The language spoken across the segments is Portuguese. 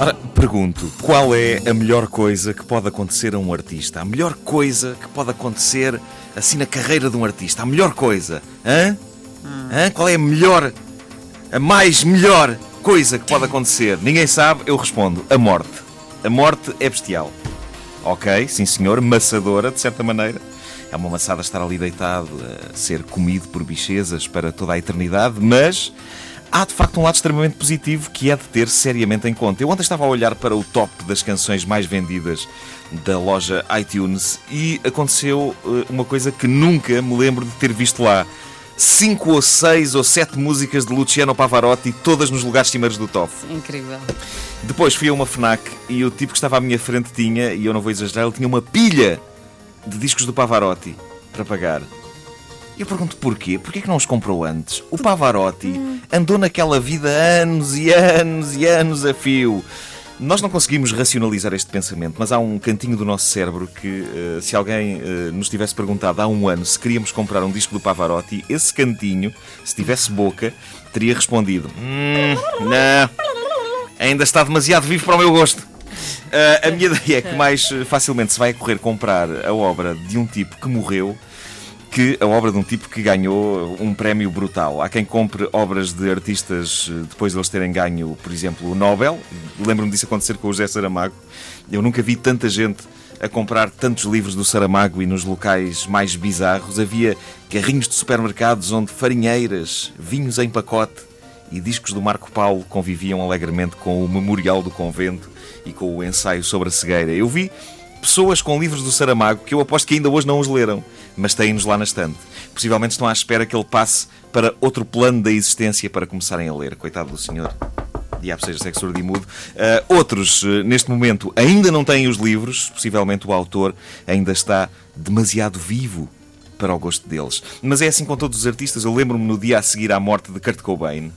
Ora, pergunto, qual é a melhor coisa que pode acontecer a um artista? A melhor coisa que pode acontecer assim na carreira de um artista? A melhor coisa? Hã? Hã? Qual é a melhor, a mais melhor coisa que pode acontecer? Ninguém sabe, eu respondo: a morte. A morte é bestial. Ok, sim senhor, maçadora de certa maneira. É uma maçada estar ali deitado a ser comido por bichezas para toda a eternidade, mas há de facto um lado extremamente positivo que é de ter seriamente em conta. Eu ontem estava a olhar para o top das canções mais vendidas da loja iTunes e aconteceu eh, uma coisa que nunca me lembro de ter visto lá. Cinco ou seis ou sete músicas de Luciano Pavarotti, todas nos lugares cimeiros do top. Incrível. Depois fui a uma FNAC e o tipo que estava à minha frente tinha, e eu não vou exagerar, ele tinha uma pilha de discos do Pavarotti para pagar. Eu pergunto porquê? Porquê que não os comprou antes? O Pavarotti andou naquela vida anos e anos e anos a fio. Nós não conseguimos racionalizar este pensamento, mas há um cantinho do nosso cérebro que, eh, se alguém eh, nos tivesse perguntado há um ano se queríamos comprar um disco do Pavarotti, esse cantinho, se tivesse boca, teria respondido: hum, Não, ainda está demasiado vivo para o meu gosto. Uh, a minha ideia é que mais facilmente se vai correr comprar a obra de um tipo que morreu que a obra de um tipo que ganhou um prémio brutal. Há quem compre obras de artistas eh, depois de eles terem ganho, por exemplo, o Nobel. Lembro-me disso acontecer com o José Saramago. Eu nunca vi tanta gente a comprar tantos livros do Saramago e nos locais mais bizarros. Havia carrinhos de supermercados onde farinheiras, vinhos em pacote e discos do Marco Paulo conviviam alegremente com o Memorial do Convento e com o ensaio sobre a cegueira. Eu vi pessoas com livros do Saramago que eu aposto que ainda hoje não os leram, mas têm-nos lá na estante. Possivelmente estão à espera que ele passe para outro plano da existência para começarem a ler. Coitado do senhor. Diabo seja sexo surdo e mudo. Uh, outros, uh, neste momento, ainda não têm os livros. Possivelmente o autor ainda está demasiado vivo para o gosto deles. Mas é assim com todos os artistas. Eu lembro-me no dia a seguir à morte de Kurt Cobain,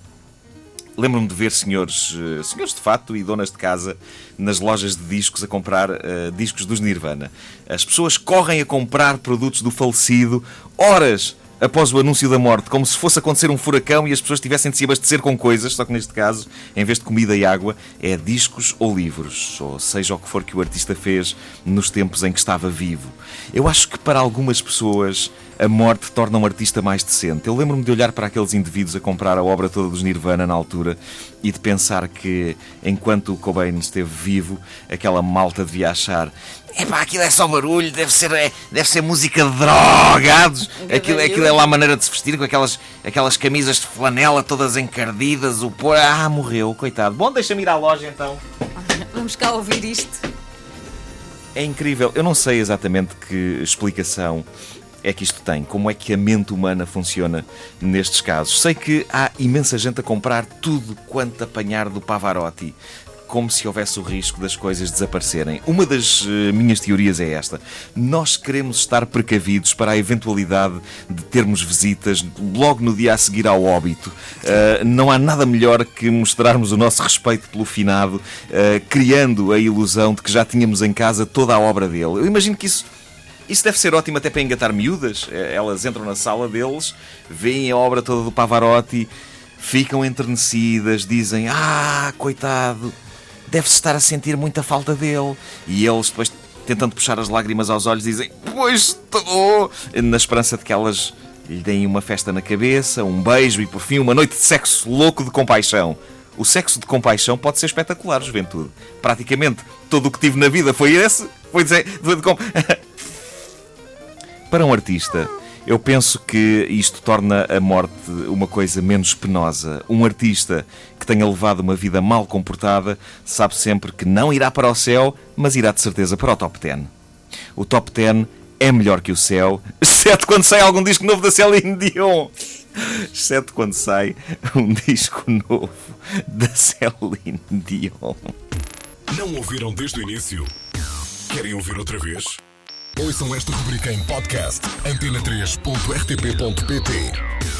Lembro-me de ver senhores, uh, senhores de fato e donas de casa nas lojas de discos a comprar uh, discos dos Nirvana. As pessoas correm a comprar produtos do falecido horas após o anúncio da morte, como se fosse acontecer um furacão e as pessoas tivessem de se abastecer com coisas, só que neste caso, em vez de comida e água, é discos ou livros, ou seja o que for que o artista fez nos tempos em que estava vivo. Eu acho que para algumas pessoas a morte torna um artista mais decente. Eu lembro-me de olhar para aqueles indivíduos a comprar a obra toda dos Nirvana na altura e de pensar que, enquanto o Cobain esteve vivo, aquela malta devia achar Epá, aquilo é só barulho, deve ser, é, deve ser música de drogados. Aquilo, aquilo é lá a maneira de se vestir, com aquelas, aquelas camisas de flanela todas encardidas. O pôr. Ah, morreu, coitado. Bom, deixa-me ir à loja então. Vamos cá ouvir isto. É incrível. Eu não sei exatamente que explicação é que isto tem? Como é que a mente humana funciona nestes casos? Sei que há imensa gente a comprar tudo quanto apanhar do Pavarotti como se houvesse o risco das coisas desaparecerem. Uma das uh, minhas teorias é esta. Nós queremos estar precavidos para a eventualidade de termos visitas logo no dia a seguir ao óbito. Uh, não há nada melhor que mostrarmos o nosso respeito pelo finado, uh, criando a ilusão de que já tínhamos em casa toda a obra dele. Eu imagino que isso. Isso deve ser ótimo até para engatar miúdas. Elas entram na sala deles, veem a obra toda do Pavarotti, ficam enternecidas, dizem: Ah, coitado, deve-se estar a sentir muita falta dele. E eles, depois, tentando puxar as lágrimas aos olhos, dizem: Pois estou! Na esperança de que elas lhe deem uma festa na cabeça, um beijo e, por fim, uma noite de sexo louco de compaixão. O sexo de compaixão pode ser espetacular, juventude. Praticamente todo o que tive na vida foi esse. Foi dizer. Para um artista eu penso que isto torna a morte uma coisa menos penosa. Um artista que tenha levado uma vida mal comportada sabe sempre que não irá para o céu, mas irá de certeza para o top 10. O top 10 é melhor que o céu, exceto quando sai algum disco novo da Celine Dion. Exceto quando sai um disco novo da Celine Dion. Não ouviram desde o início? Querem ouvir outra vez? Ouçam esta rubrica em podcast antena3.rtp.pt